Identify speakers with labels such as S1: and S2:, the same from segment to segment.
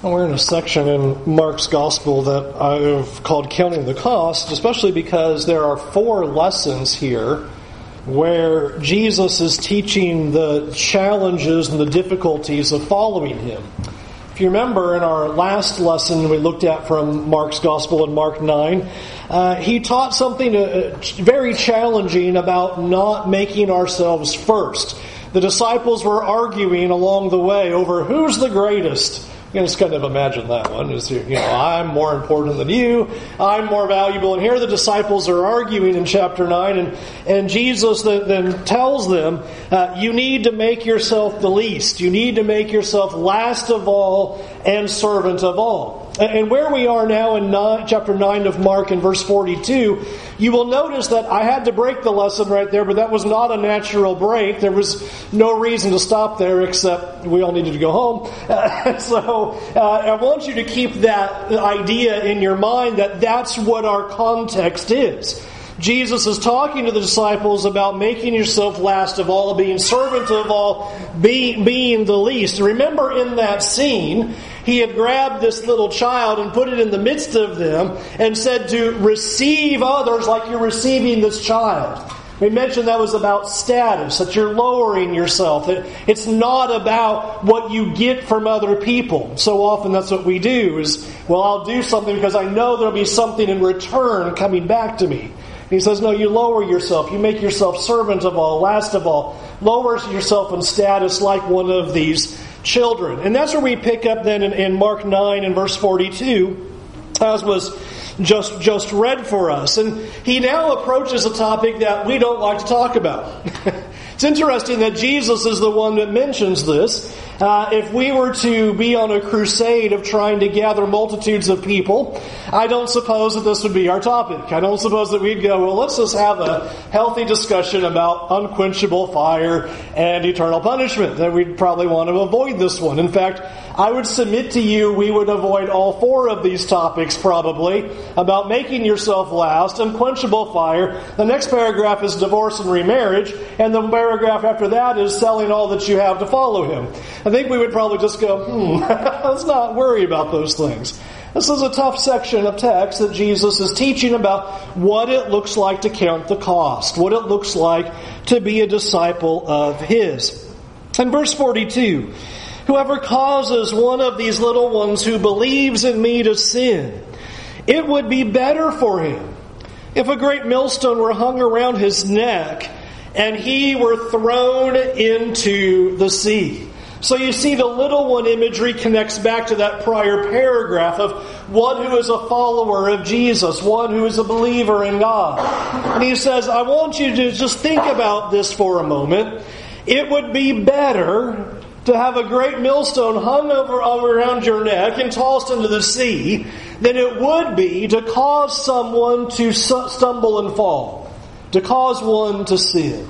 S1: We're in a section in Mark's Gospel that I've called Counting the Cost, especially because there are four lessons here where Jesus is teaching the challenges and the difficulties of following him. If you remember in our last lesson we looked at from Mark's Gospel in Mark 9, uh, he taught something uh, very challenging about not making ourselves first. The disciples were arguing along the way over who's the greatest. You just kind of imagine that one. Is you know, I'm more important than you. I'm more valuable. And here the disciples are arguing in chapter nine, and and Jesus then, then tells them, uh, you need to make yourself the least. You need to make yourself last of all and servant of all. And where we are now in nine, chapter 9 of Mark in verse 42, you will notice that I had to break the lesson right there, but that was not a natural break. There was no reason to stop there except we all needed to go home. so uh, I want you to keep that idea in your mind that that's what our context is. Jesus is talking to the disciples about making yourself last of all, being servant of all, be, being the least. Remember in that scene, he had grabbed this little child and put it in the midst of them and said to receive others like you're receiving this child. We mentioned that was about status, that you're lowering yourself. It's not about what you get from other people. So often that's what we do is, well, I'll do something because I know there'll be something in return coming back to me. He says, no, you lower yourself. You make yourself servant of all, last of all. Lower yourself in status like one of these children. And that's where we pick up then in, in Mark 9 and verse 42, as was just, just read for us. And he now approaches a topic that we don't like to talk about. it's interesting that Jesus is the one that mentions this. Uh, if we were to be on a crusade of trying to gather multitudes of people, I don't suppose that this would be our topic. I don't suppose that we'd go, well, let's just have a healthy discussion about unquenchable fire and eternal punishment. That we'd probably want to avoid this one. In fact, I would submit to you we would avoid all four of these topics probably about making yourself last, unquenchable fire. The next paragraph is divorce and remarriage, and the paragraph after that is selling all that you have to follow him. I think we would probably just go, hmm, let's not worry about those things. This is a tough section of text that Jesus is teaching about what it looks like to count the cost, what it looks like to be a disciple of His. In verse 42, whoever causes one of these little ones who believes in me to sin, it would be better for him if a great millstone were hung around his neck and he were thrown into the sea. So you see, the little one imagery connects back to that prior paragraph of one who is a follower of Jesus, one who is a believer in God. And he says, I want you to just think about this for a moment. It would be better to have a great millstone hung over, around your neck and tossed into the sea than it would be to cause someone to stumble and fall, to cause one to sin.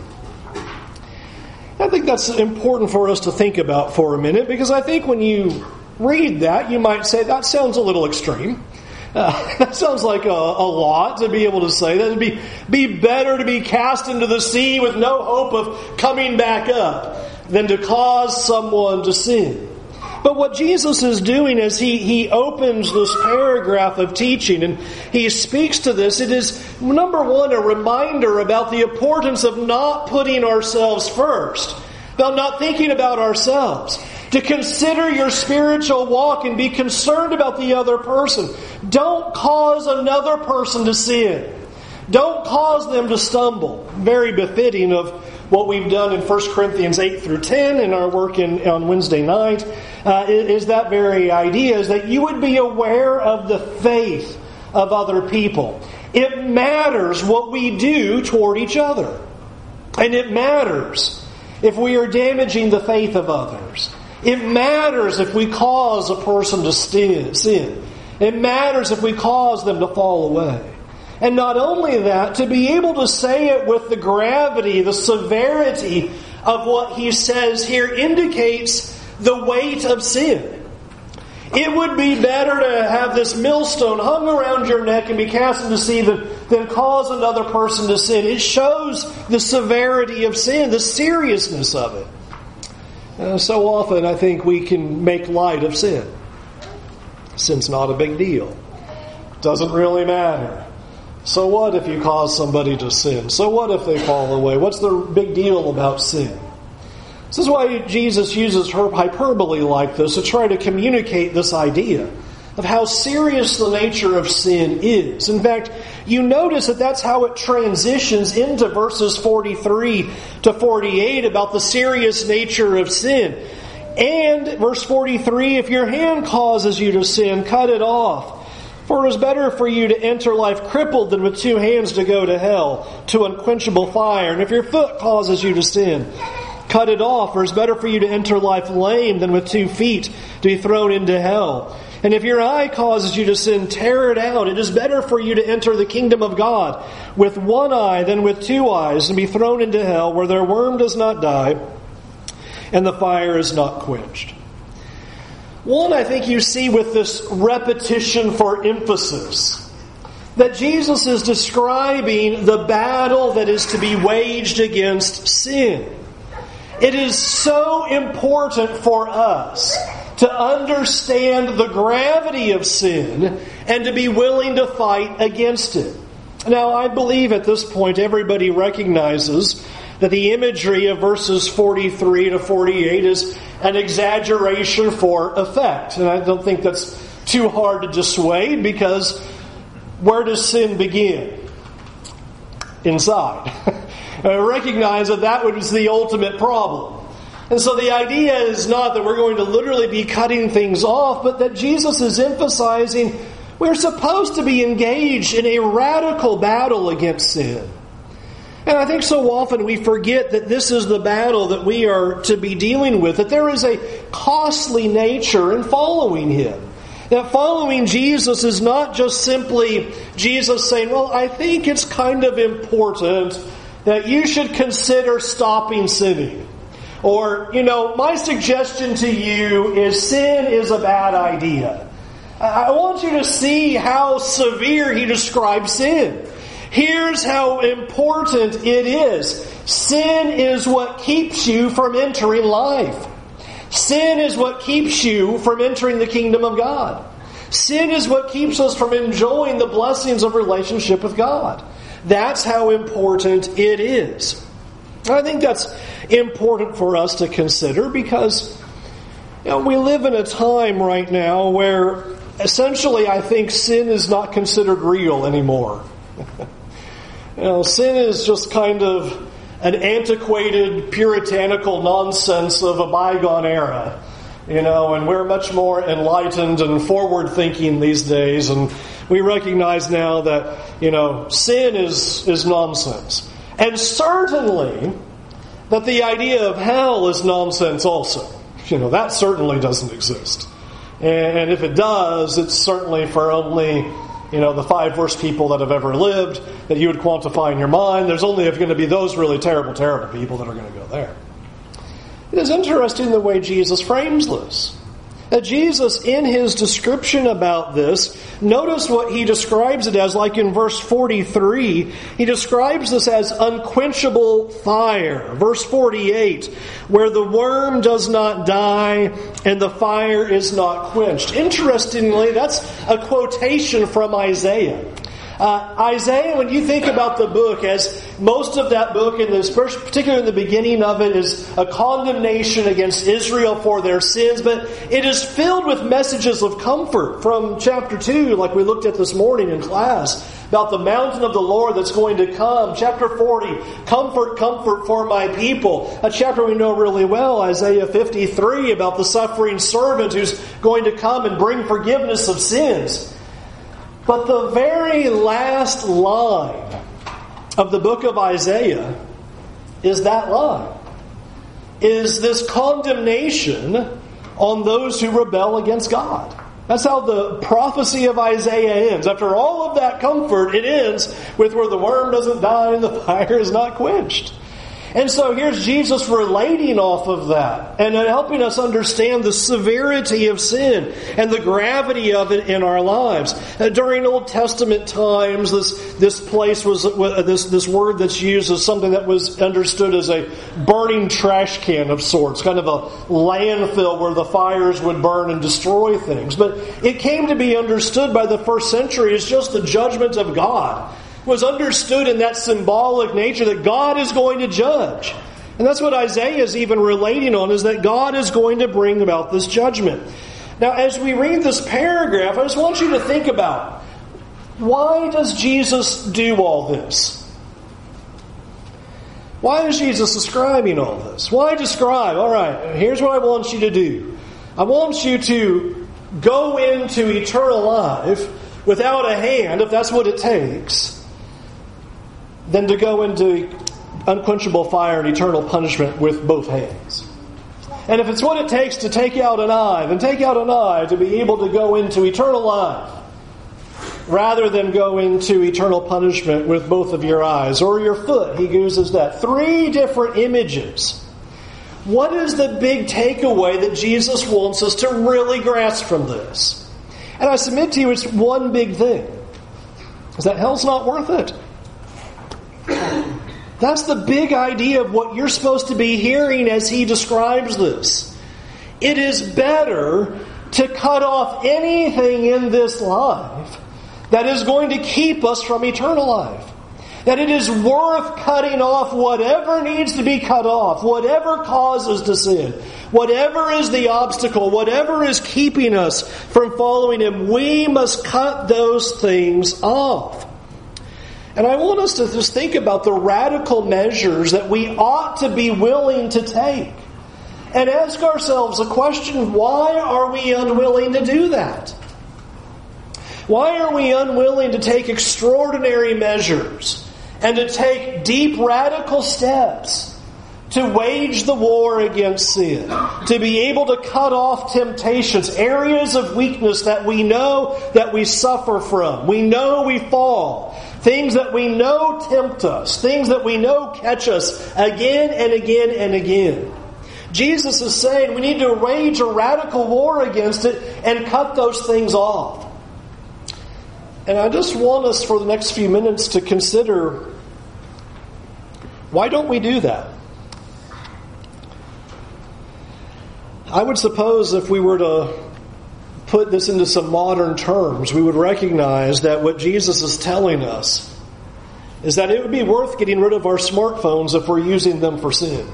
S1: I think that's important for us to think about for a minute because I think when you read that, you might say, that sounds a little extreme. Uh, that sounds like a, a, lot to be able to say. That would be, be better to be cast into the sea with no hope of coming back up than to cause someone to sin. But what Jesus is doing is he, he opens this paragraph of teaching and he speaks to this. It is, number one, a reminder about the importance of not putting ourselves first, about not thinking about ourselves. To consider your spiritual walk and be concerned about the other person. Don't cause another person to sin. Don't cause them to stumble. Very befitting of what we've done in 1 Corinthians 8 through 10 in our work in, on Wednesday night uh, is that very idea is that you would be aware of the faith of other people. It matters what we do toward each other. And it matters if we are damaging the faith of others. It matters if we cause a person to sin. It matters if we cause them to fall away. And not only that, to be able to say it with the gravity, the severity of what he says here indicates the weight of sin. It would be better to have this millstone hung around your neck and be cast into sea than, than cause another person to sin. It shows the severity of sin, the seriousness of it. Uh, so often, I think we can make light of sin. Sin's not a big deal. Doesn't really matter. So what if you cause somebody to sin? So what if they fall away? What's the big deal about sin? This is why Jesus uses her hyperbole like this to try to communicate this idea of how serious the nature of sin is. In fact, you notice that that's how it transitions into verses 43 to 48 about the serious nature of sin. And verse 43, if your hand causes you to sin, cut it off. For it is better for you to enter life crippled than with two hands to go to hell, to unquenchable fire. And if your foot causes you to sin, cut it off. For it is better for you to enter life lame than with two feet to be thrown into hell. And if your eye causes you to sin, tear it out. It is better for you to enter the kingdom of God with one eye than with two eyes and be thrown into hell where their worm does not die and the fire is not quenched. One, I think you see with this repetition for emphasis that Jesus is describing the battle that is to be waged against sin. It is so important for us to understand the gravity of sin and to be willing to fight against it. Now, I believe at this point everybody recognizes that the imagery of verses 43 to 48 is an exaggeration for effect. And I don't think that's too hard to dissuade because where does sin begin? Inside. I uh, recognize that that was the ultimate problem. And so the idea is not that we're going to literally be cutting things off, but that Jesus is emphasizing we're supposed to be engaged in a radical battle against sin. And I think so often we forget that this is the battle that we are to be dealing with, that there is a costly nature in following Him. That following Jesus is not just simply Jesus saying, Well, I think it's kind of important that you should consider stopping sinning. Or, you know, my suggestion to you is sin is a bad idea. I want you to see how severe he describes sin. Here's how important it is. Sin is what keeps you from entering life. Sin is what keeps you from entering the kingdom of God. Sin is what keeps us from enjoying the blessings of relationship with God. That's how important it is. I think that's important for us to consider because you know, we live in a time right now where essentially I think sin is not considered real anymore. you know, sin is just kind of an antiquated, puritanical nonsense of a bygone era. You know, and we're much more enlightened and forward thinking these days, and we recognize now that, you know, sin is, is nonsense. And certainly, that the idea of hell is nonsense also. You know, that certainly doesn't exist. And if it does, it's certainly for only, you know, the five worst people that have ever lived that you would quantify in your mind. There's only going to be those really terrible, terrible people that are going to go there. It is interesting the way Jesus frames this. Now, Jesus, in his description about this, notice what he describes it as, like in verse 43. He describes this as unquenchable fire. Verse 48, where the worm does not die and the fire is not quenched. Interestingly, that's a quotation from Isaiah. Uh, Isaiah, when you think about the book, as most of that book, in this, particularly in the beginning of it, is a condemnation against Israel for their sins, but it is filled with messages of comfort from chapter 2, like we looked at this morning in class, about the mountain of the Lord that's going to come. Chapter 40, comfort, comfort for my people. A chapter we know really well, Isaiah 53, about the suffering servant who's going to come and bring forgiveness of sins. But the very last line of the book of Isaiah is that line. Is this condemnation on those who rebel against God. That's how the prophecy of Isaiah ends. After all of that comfort, it ends with where the worm doesn't die and the fire is not quenched. And so here's Jesus relating off of that and helping us understand the severity of sin and the gravity of it in our lives. Uh, during Old Testament times, this, this place was, uh, this, this word that's used as something that was understood as a burning trash can of sorts, kind of a landfill where the fires would burn and destroy things. But it came to be understood by the first century as just the judgment of God was understood in that symbolic nature that God is going to judge. And that's what Isaiah is even relating on, is that God is going to bring about this judgment. Now, as we read this paragraph, I just want you to think about why does Jesus do all this? Why is Jesus describing all this? Why describe? All right, here's what I want you to do. I want you to go into eternal life without a hand, if that's what it takes than to go into unquenchable fire and eternal punishment with both hands. And if it's what it takes to take out an eye, then take out an eye to be able to go into eternal life rather than go into eternal punishment with both of your eyes or your foot. He uses that. Three different images. What is the big takeaway that Jesus wants us to really grasp from this? And I submit to you, it's one big thing. Is that hell's not worth it. That's the big idea of what you're supposed to be hearing as he describes this. It is better to cut off anything in this life that is going to keep us from eternal life. That it is worth cutting off whatever needs to be cut off, whatever causes to sin, whatever is the obstacle, whatever is keeping us from following Him. We must cut those things off. And I want us to just think about the radical measures that we ought to be willing to take. And ask ourselves a question why are we unwilling to do that? Why are we unwilling to take extraordinary measures and to take deep radical steps to wage the war against sin, to be able to cut off temptations, areas of weakness that we know that we suffer from. We know we fall. Things that we know tempt us, things that we know catch us again and again and again. Jesus is saying we need to wage a radical war against it and cut those things off. And I just want us for the next few minutes to consider why don't we do that? I would suppose if we were to put this into some modern terms, we would recognize that what Jesus is telling us is that it would be worth getting rid of our smartphones if we're using them for sin.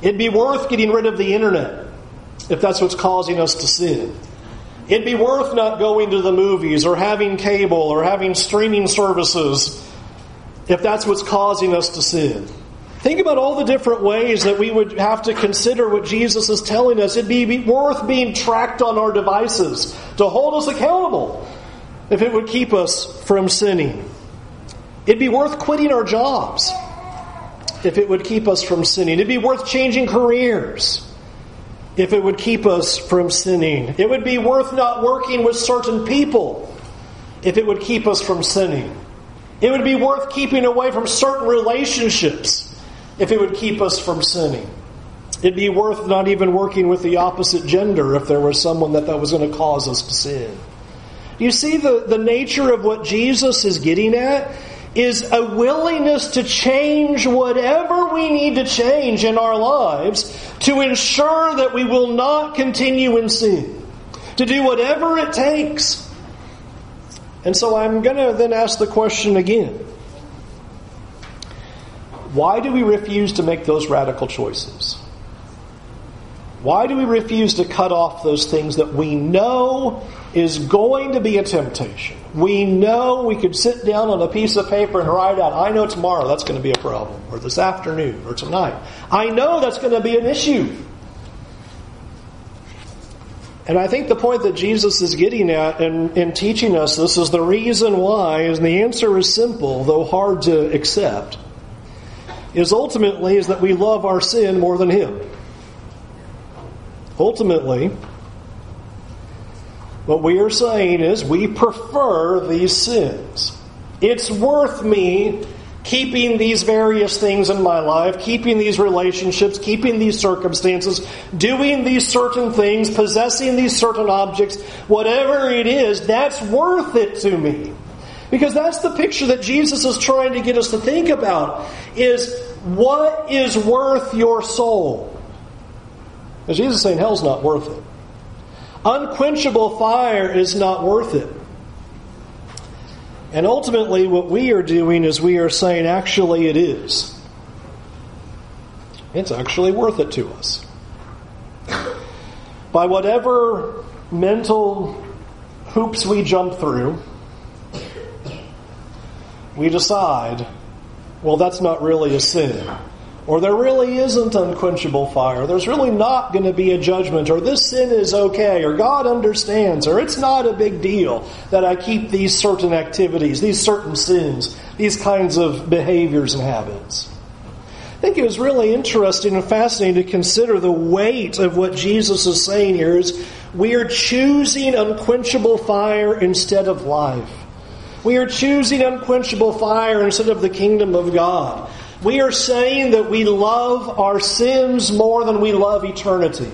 S1: It'd be worth getting rid of the internet if that's what's causing us to sin. It'd be worth not going to the movies or having cable or having streaming services if that's what's causing us to sin. Think about all the different ways that we would have to consider what Jesus is telling us. It'd be worth being tracked on our devices to hold us accountable if it would keep us from sinning. It'd be worth quitting our jobs if it would keep us from sinning. It'd be worth changing careers if it would keep us from sinning. It would be worth not working with certain people if it would keep us from sinning. It would be worth keeping away from certain relationships if it would keep us from sinning. It'd be worth not even working with the opposite gender if there was someone that, that was going to cause us to sin. You see the, the nature of what Jesus is getting at is a willingness to change whatever we need to change in our lives to ensure that we will not continue in sin. To do whatever it takes. And so I'm going to then ask the question again why do we refuse to make those radical choices? Why do we refuse to cut off those things that we know is going to be a temptation? We know we could sit down on a piece of paper and write out, I know tomorrow that's going to be a problem, or this afternoon, or tonight. I know that's going to be an issue. And I think the point that Jesus is getting at in, in teaching us this is the reason why, and the answer is simple, though hard to accept is ultimately is that we love our sin more than him. Ultimately, what we are saying is we prefer these sins. It's worth me keeping these various things in my life, keeping these relationships, keeping these circumstances, doing these certain things, possessing these certain objects, whatever it is, that's worth it to me. Because that's the picture that Jesus is trying to get us to think about is what is worth your soul? As Jesus is saying, hell's not worth it. Unquenchable fire is not worth it. And ultimately, what we are doing is we are saying, actually, it is. It's actually worth it to us. By whatever mental hoops we jump through, we decide, well, that's not really a sin. Or there really isn't unquenchable fire. There's really not going to be a judgment. Or this sin is okay. Or God understands. Or it's not a big deal that I keep these certain activities, these certain sins, these kinds of behaviors and habits. I think it was really interesting and fascinating to consider the weight of what Jesus is saying here is we are choosing unquenchable fire instead of life. We are choosing unquenchable fire instead of the kingdom of God. We are saying that we love our sins more than we love eternity.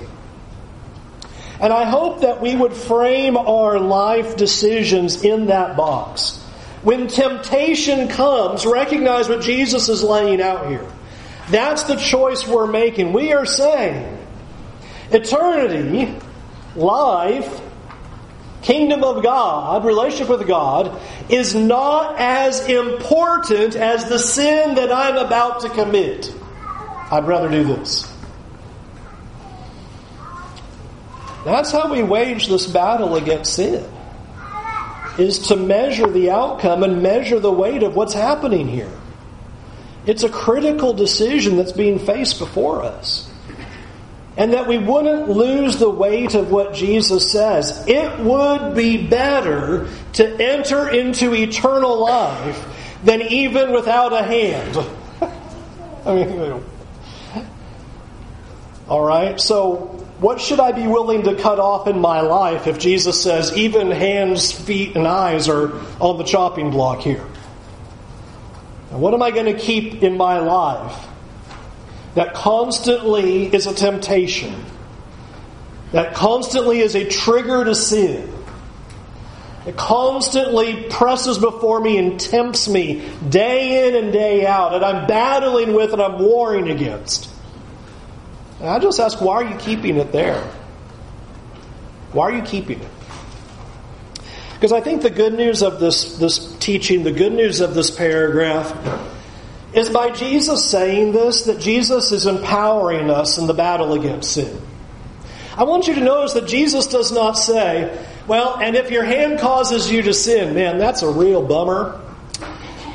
S1: And I hope that we would frame our life decisions in that box. When temptation comes, recognize what Jesus is laying out here. That's the choice we're making. We are saying eternity, life, kingdom of God, relationship with God, is not as important as the sin that I'm about to commit. I'd rather do this. That's how we wage this battle against sin. Is to measure the outcome and measure the weight of what's happening here. It's a critical decision that's being faced before us and that we wouldn't lose the weight of what Jesus says. It would be better to enter into eternal life than even without a hand. I mean, all right, so what should I be willing to cut off in my life if Jesus says even hands, feet, and eyes are on the chopping block here? what am I going to keep in my life that constantly is a temptation, that constantly is a trigger to sin. It constantly presses before me and tempts me day in and day out, and I'm battling with and I'm warring against. And I just ask, why are you keeping it there? Why are you keeping it? Because I think the good news of this, this teaching, the good news of this paragraph, is by Jesus saying this that Jesus is empowering us in the battle against sin. I want you to notice that Jesus does not say, well, and if your hand causes you to sin, man, that's a real bummer.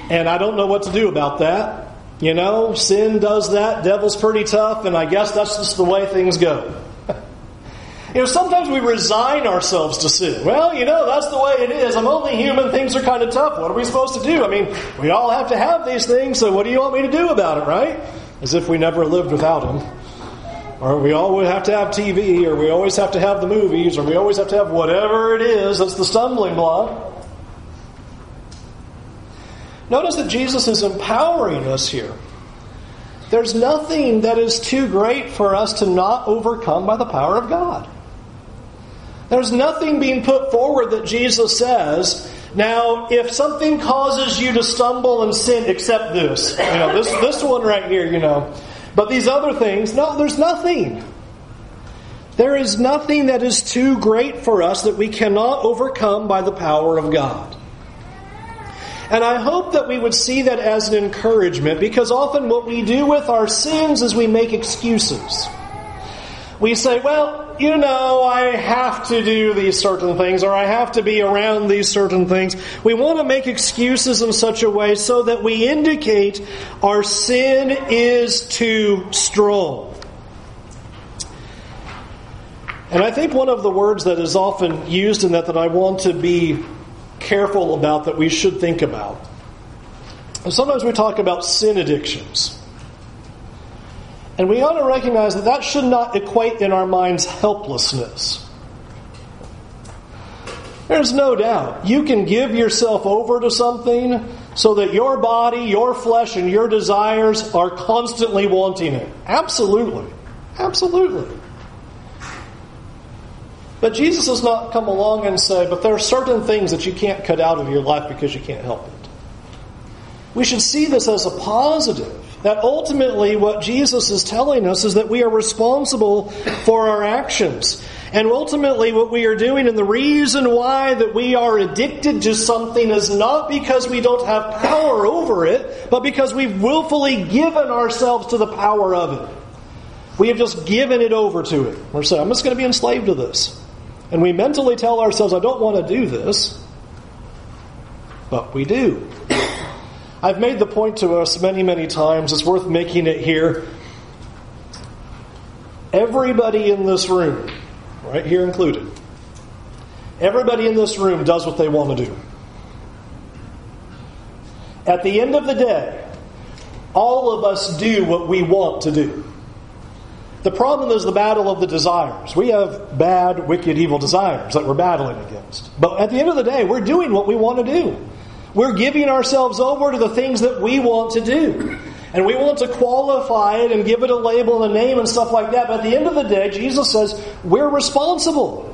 S1: And I don't know what to do about that. You know, sin does that, devil's pretty tough, and I guess that's just the way things go. You know, sometimes we resign ourselves to sin. Well, you know, that's the way it is. I'm only human. Things are kind of tough. What are we supposed to do? I mean, we all have to have these things, so what do you want me to do about it, right? As if we never lived without them. Or we always have to have TV, or we always have to have the movies, or we always have to have whatever it is that's the stumbling block. Notice that Jesus is empowering us here. There's nothing that is too great for us to not overcome by the power of God. There's nothing being put forward that Jesus says, now, if something causes you to stumble and sin, except this, you know, this, this one right here, you know, but these other things, no, there's nothing. There is nothing that is too great for us that we cannot overcome by the power of God. And I hope that we would see that as an encouragement because often what we do with our sins is we make excuses. We say, well, you know, I have to do these certain things or I have to be around these certain things. We want to make excuses in such a way so that we indicate our sin is too strong. And I think one of the words that is often used in that that I want to be careful about that we should think about. Sometimes we talk about sin addictions. And we ought to recognize that that should not equate in our minds helplessness. There's no doubt. You can give yourself over to something so that your body, your flesh, and your desires are constantly wanting it. Absolutely. Absolutely. But Jesus does not come along and say, but there are certain things that you can't cut out of your life because you can't help it. We should see this as a positive. That ultimately what Jesus is telling us is that we are responsible for our actions. And ultimately, what we are doing, and the reason why that we are addicted to something is not because we don't have power over it, but because we've willfully given ourselves to the power of it. We have just given it over to it. We're saying, I'm just going to be enslaved to this. And we mentally tell ourselves, I don't want to do this, but we do. I've made the point to us many, many times, it's worth making it here. Everybody in this room right here included. Everybody in this room does what they want to do. At the end of the day, all of us do what we want to do. The problem is the battle of the desires. We have bad, wicked, evil desires that we're battling against. But at the end of the day, we're doing what we want to do. We're giving ourselves over to the things that we want to do. And we want to qualify it and give it a label and a name and stuff like that. But at the end of the day, Jesus says we're responsible.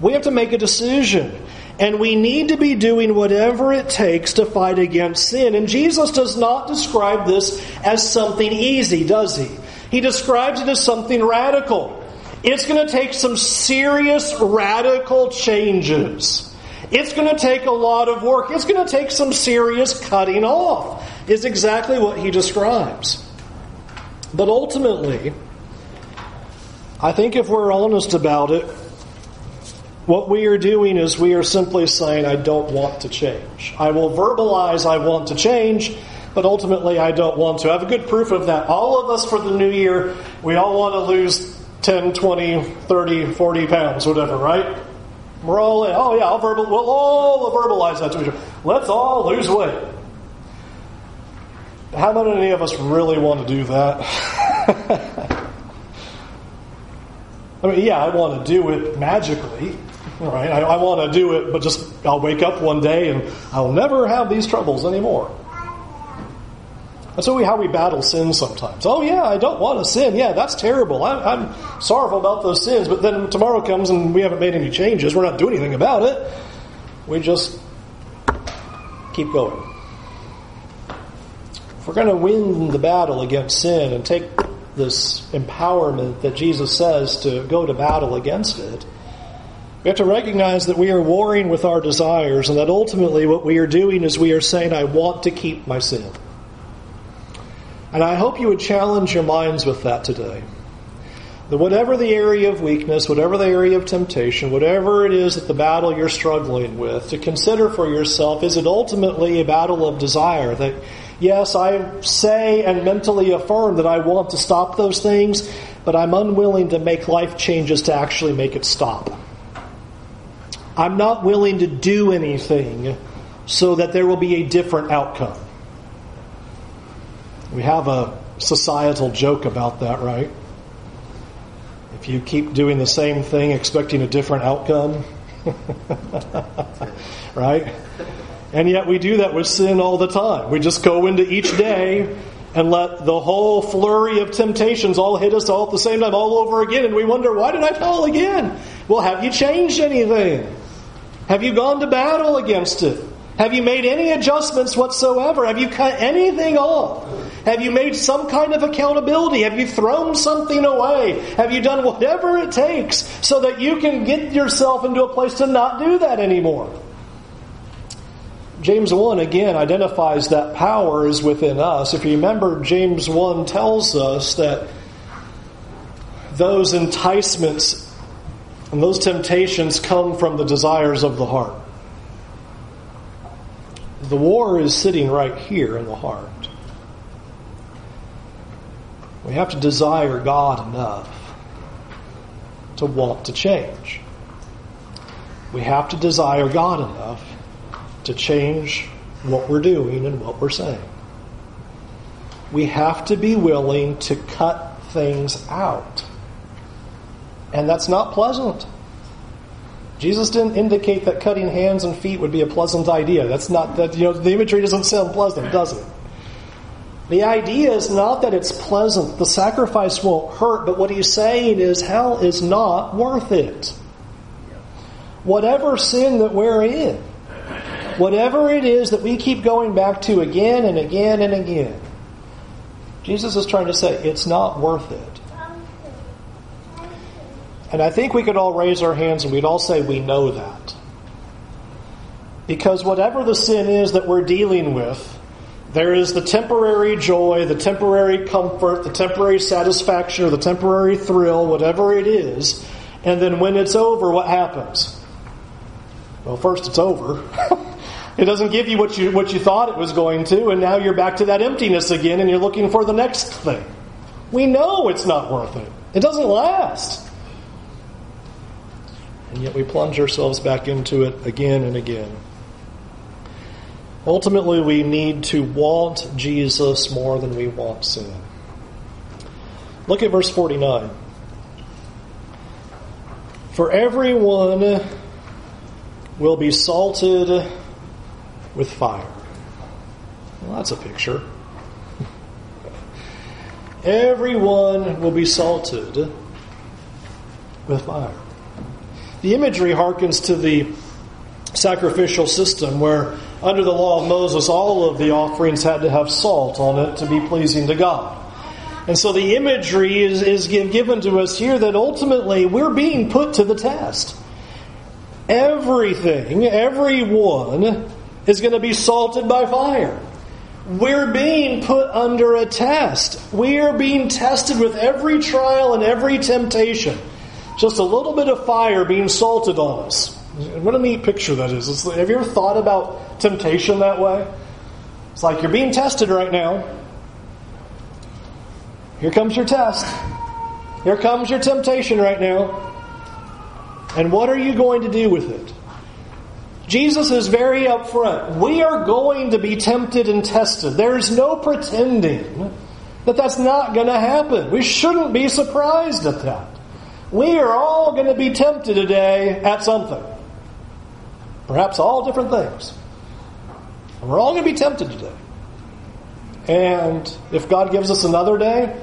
S1: We have to make a decision. And we need to be doing whatever it takes to fight against sin. And Jesus does not describe this as something easy, does he? He describes it as something radical. It's going to take some serious radical changes. It's going to take a lot of work. It's going to take some serious cutting off is exactly what he describes. But ultimately, I think if we're honest about it, what we are doing is we are simply saying, I don't want to change. I will verbalize I want to change, but ultimately I don't want to. I have a good proof of that. All of us for the new year, we all want to lose 10, 20, 30, 40 pounds, whatever, right? We're all in. Oh, yeah, I'll verbal, we'll all verbalize that to each other. Let's all lose weight. How many of us really want to do that? I mean, yeah, I want to do it magically, right? I, I want to do it, but just I'll wake up one day and I'll never have these troubles anymore. That's how we battle sin sometimes. Oh, yeah, I don't want to sin. Yeah, that's terrible. I'm, I'm sorrowful about those sins. But then tomorrow comes and we haven't made any changes. We're not doing anything about it. We just keep going. If we're going to win the battle against sin and take this empowerment that Jesus says to go to battle against it, we have to recognize that we are warring with our desires and that ultimately what we are doing is we are saying, I want to keep my sin. And I hope you would challenge your minds with that today. That whatever the area of weakness, whatever the area of temptation, whatever it is that the battle you're struggling with, to consider for yourself, is it ultimately a battle of desire? That Yes, I say and mentally affirm that I want to stop those things, but I'm unwilling to make life changes to actually make it stop. I'm not willing to do anything so that there will be a different outcome. We have a societal joke about that, right? If you keep doing the same thing expecting a different outcome, right? And yet we do that with sin all the time. We just go into each day and let the whole flurry of temptations all hit us all at the same time, all over again, and we wonder, why did I fall again? Well, have you changed anything? Have you gone to battle against it? Have you made any adjustments whatsoever? Have you cut anything off? Have you made some kind of accountability? Have you thrown something away? Have you done whatever it takes so that you can get yourself into a place to not do that anymore? James 1 again identifies that power is within us. If you remember, James 1 tells us that those enticements and those temptations come from the desires of the heart. The war is sitting right here in the heart. We have to desire God enough to want to change. We have to desire God enough to change what we're doing and what we're saying. We have to be willing to cut things out. And that's not pleasant. Jesus didn't indicate that cutting hands and feet would be a pleasant idea. That's not that you know the imagery doesn't sound pleasant, does it? The idea is not that it's pleasant. The sacrifice won't hurt, but what he's saying is hell is not worth it. Whatever sin that we're in, whatever it is that we keep going back to again and again and again, Jesus is trying to say it's not worth it. And I think we could all raise our hands and we'd all say we know that. Because whatever the sin is that we're dealing with, there is the temporary joy, the temporary comfort, the temporary satisfaction, or the temporary thrill, whatever it is. And then when it's over, what happens? Well, first it's over. it doesn't give you what you what you thought it was going to, and now you're back to that emptiness again, and you're looking for the next thing. We know it's not worth it. It doesn't last and yet we plunge ourselves back into it again and again. Ultimately, we need to want Jesus more than we want sin. Look at verse 49. For everyone will be salted with fire. Well, that's a picture. Everyone will be salted with fire. The imagery harkens to the sacrificial system where, under the law of Moses, all of the offerings had to have salt on it to be pleasing to God. And so the imagery is, is given to us here that ultimately we're being put to the test. Everything, everyone is going to be salted by fire. We're being put under a test. We are being tested with every trial and every temptation just a little bit of fire being salted on us. What a neat picture that is. Have you ever thought about temptation that way? It's like you're being tested right now. Here comes your test. Here comes your temptation right now. And what are you going to do with it? Jesus is very upfront. We are going to be tempted and tested. There's no pretending that that's not going to happen. We shouldn't be surprised at that. We are all going to be tempted today at something. Perhaps all different things. And we're all going to be tempted today. And if God gives us another day,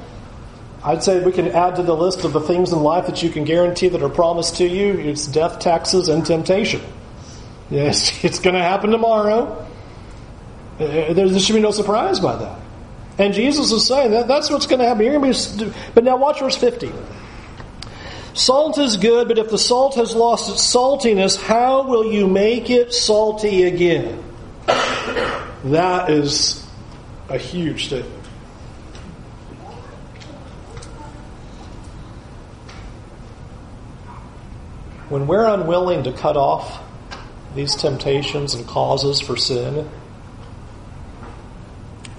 S1: I'd say we can add to the list of the things in life that you can guarantee that are promised to you. It's death, taxes, and temptation. Yes, it's going to happen tomorrow. Uh, there should be no surprise by that. And Jesus is saying that that's what's going to happen. You're going to be, but now watch verse 50. Salt is good, but if the salt has lost its saltiness, how will you make it salty again? That is a huge statement. When we're unwilling to cut off these temptations and causes for sin,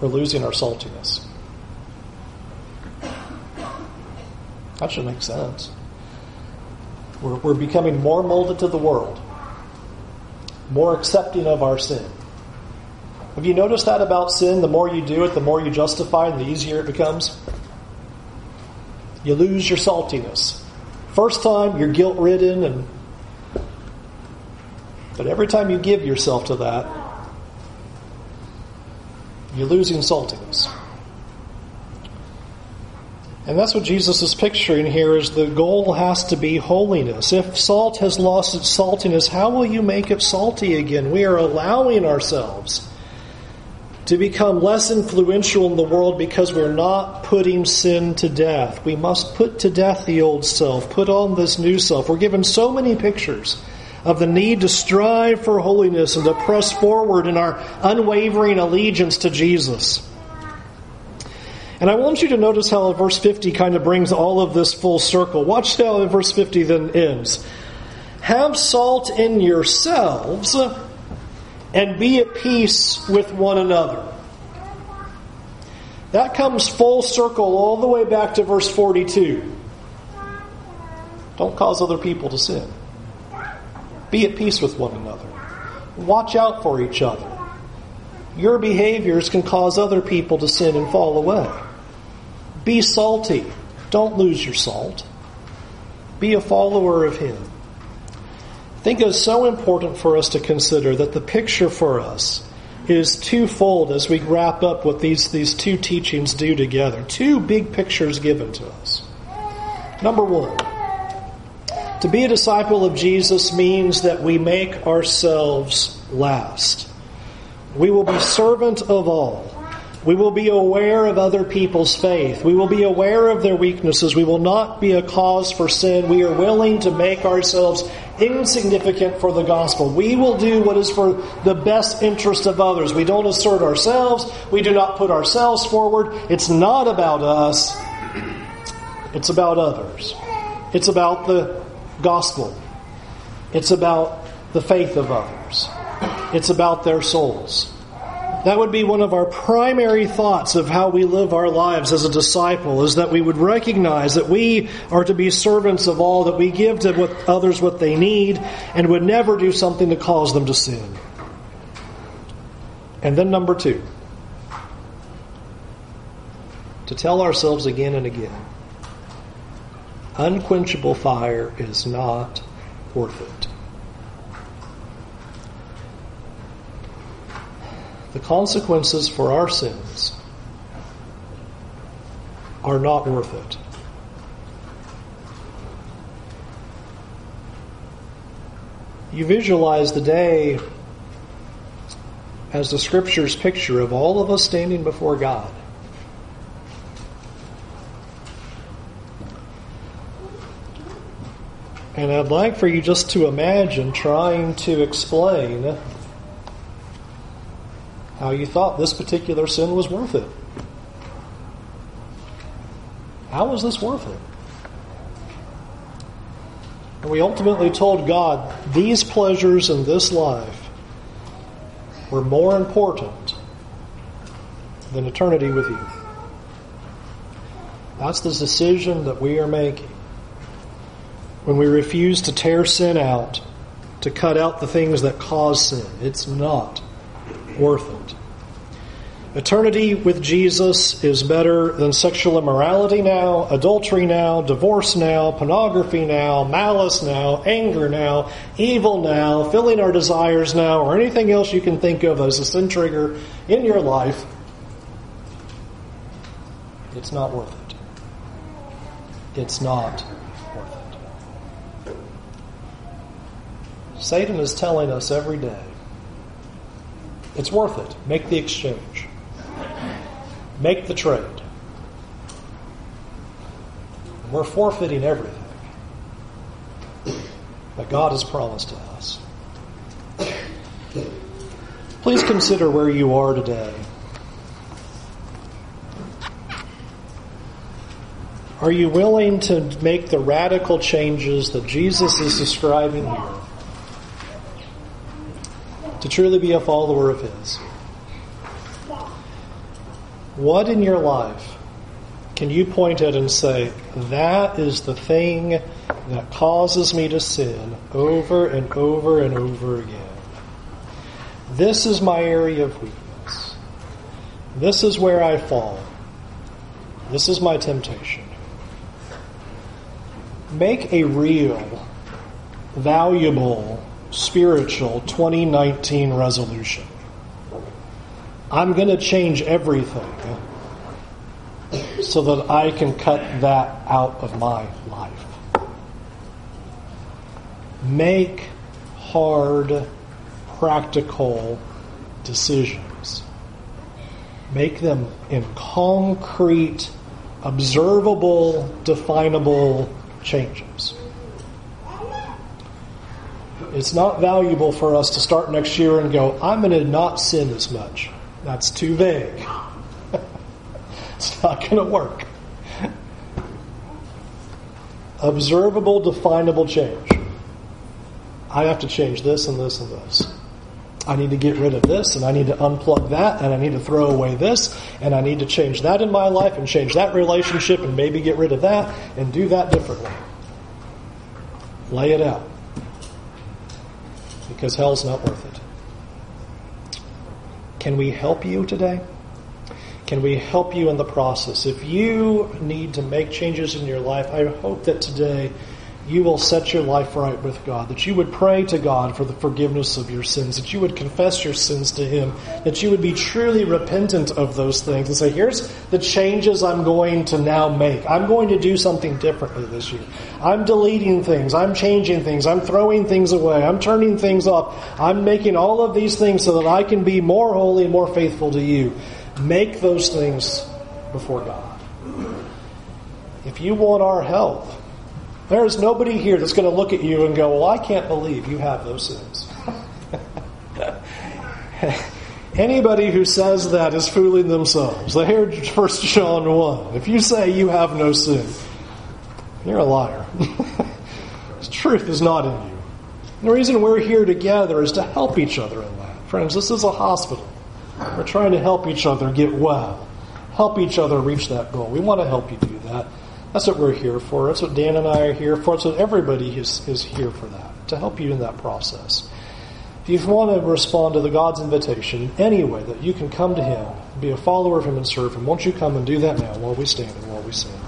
S1: we're losing our saltiness. That should make sense. We're, we're becoming more molded to the world, more accepting of our sin. Have you noticed that about sin? The more you do it, the more you justify it, the easier it becomes. You lose your saltiness. First time, you're guilt ridden, and but every time you give yourself to that, you're losing saltiness. And that's what Jesus is picturing here is the goal has to be holiness. If salt has lost its saltiness, how will you make it salty again? We are allowing ourselves to become less influential in the world because we're not putting sin to death. We must put to death the old self, put on this new self. We're given so many pictures of the need to strive for holiness and to press forward in our unwavering allegiance to Jesus. And I want you to notice how verse 50 kind of brings all of this full circle. Watch how verse 50 then ends. Have salt in yourselves and be at peace with one another. That comes full circle all the way back to verse 42. Don't cause other people to sin. Be at peace with one another. Watch out for each other. Your behaviors can cause other people to sin and fall away. Be salty. Don't lose your salt. Be a follower of Him. I think it's so important for us to consider that the picture for us is twofold as we wrap up what these, these two teachings do together. Two big pictures given to us. Number one, to be a disciple of Jesus means that we make ourselves last. We will be servant of all. We will be aware of other people's faith. We will be aware of their weaknesses. We will not be a cause for sin. We are willing to make ourselves insignificant for the gospel. We will do what is for the best interest of others. We don't assert ourselves. We do not put ourselves forward. It's not about us. It's about others. It's about the gospel. It's about the faith of others. It's about their souls. That would be one of our primary thoughts of how we live our lives as a disciple is that we would recognize that we are to be servants of all, that we give to what, others what they need, and would never do something to cause them to sin. And then number two, to tell ourselves again and again, unquenchable fire is not worth it. The consequences for our sins are not worth it. You visualize the day as the scripture's picture of all of us standing before God. And I'd like for you just to imagine trying to explain how you thought this particular sin was worth it. How was this worth it? And we ultimately told God these pleasures in this life were more important than eternity with you. That's the decision that we are making. When we refuse to tear sin out, to cut out the things that cause sin, it's not worth it. Eternity with Jesus is better than sexual immorality now, adultery now, divorce now, pornography now, malice now, anger now, evil now, filling our desires now, or anything else you can think of as a sin trigger in your life. It's not worth it. It's not worth it. Satan is telling us every day it's worth it. Make the exchange. Make the trade. We're forfeiting everything that God has promised to us. Please consider where you are today. Are you willing to make the radical changes that Jesus is describing here? To truly be a follower of His? What in your life can you point at and say, that is the thing that causes me to sin over and over and over again? This is my area of weakness. This is where I fall. This is my temptation. Make a real, valuable, spiritual 2019 resolution. I'm going to change everything so that I can cut that out of my life. Make hard, practical decisions. Make them in concrete, observable, definable changes. It's not valuable for us to start next year and go, I'm going to not sin as much. That's too vague. it's not going to work. Observable, definable change. I have to change this and this and this. I need to get rid of this and I need to unplug that and I need to throw away this and I need to change that in my life and change that relationship and maybe get rid of that and do that differently. Lay it out. Because hell's not worth it. Can we help you today? Can we help you in the process? If you need to make changes in your life, I hope that today you will set your life right with God, that you would pray to God for the forgiveness of your sins, that you would confess your sins to Him, that you would be truly repentant of those things and say, here's the changes I'm going to now make. I'm going to do something differently this year. I'm deleting things. I'm changing things. I'm throwing things away. I'm turning things up. I'm making all of these things so that I can be more holy and more faithful to you. Make those things before God. If you want our help, there is nobody here that's going to look at you and go, Well, I can't believe you have those sins. Anybody who says that is fooling themselves. They hear 1 John 1. If you say you have no sin, you're a liar. truth is not in you. The reason we're here together is to help each other in that. Friends, this is a hospital. We're trying to help each other get well, help each other reach that goal. We want to help you do that. That's what we're here for. That's what Dan and I are here for. That's what everybody is, is here for that, to help you in that process. If you want to respond to the God's invitation any way that you can come to Him, be a follower of Him and serve Him, won't you come and do that now while we stand and while we sing?